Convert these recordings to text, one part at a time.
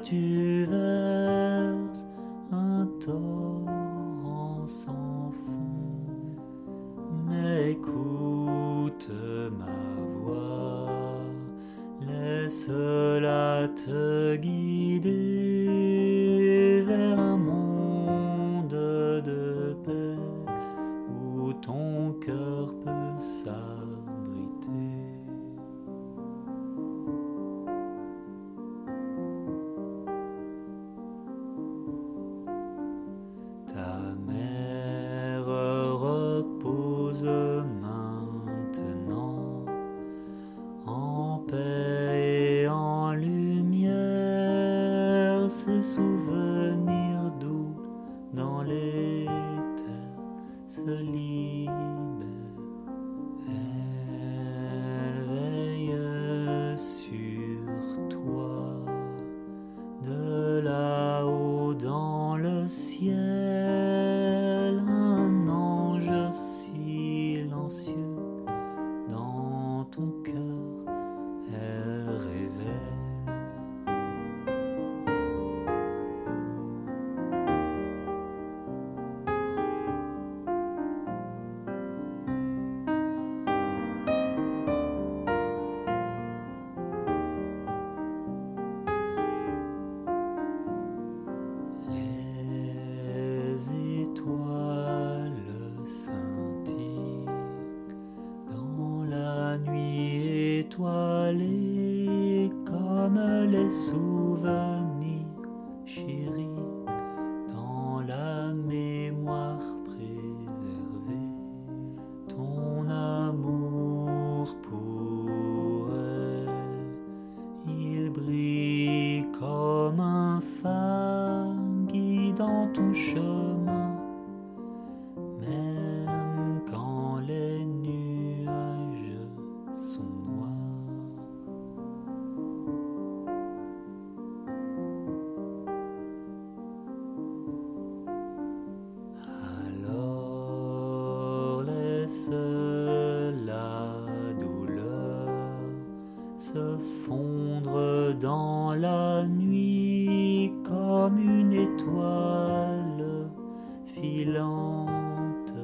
tu verses un torrent sans fond. Mais écoute ma voix, laisse-la te guider 是所。Étoilée comme les souvenirs fondre dans la nuit comme une étoile filante.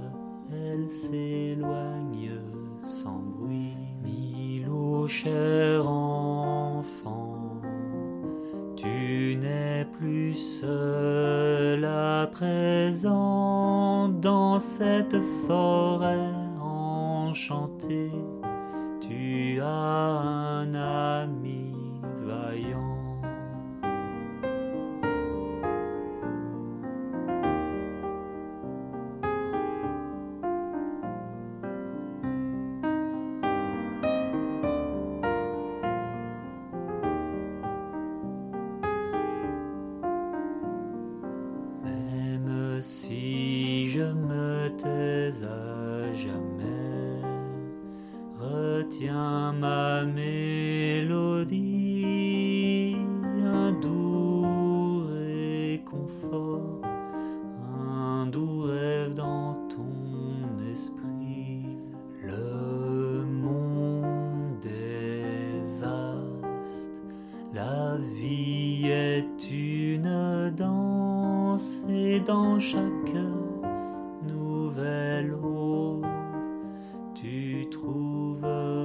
Elle s'éloigne sans bruit. Milo, cher enfant, tu n'es plus seul à présent dans cette forêt enchantée. Tu as si je me tais à jamais, retiens ma mélodie, un doux réconfort, un doux rêve dans ton esprit. Le monde est vaste, la vie est une danse dans chaque nouvelle aube, tu trouves.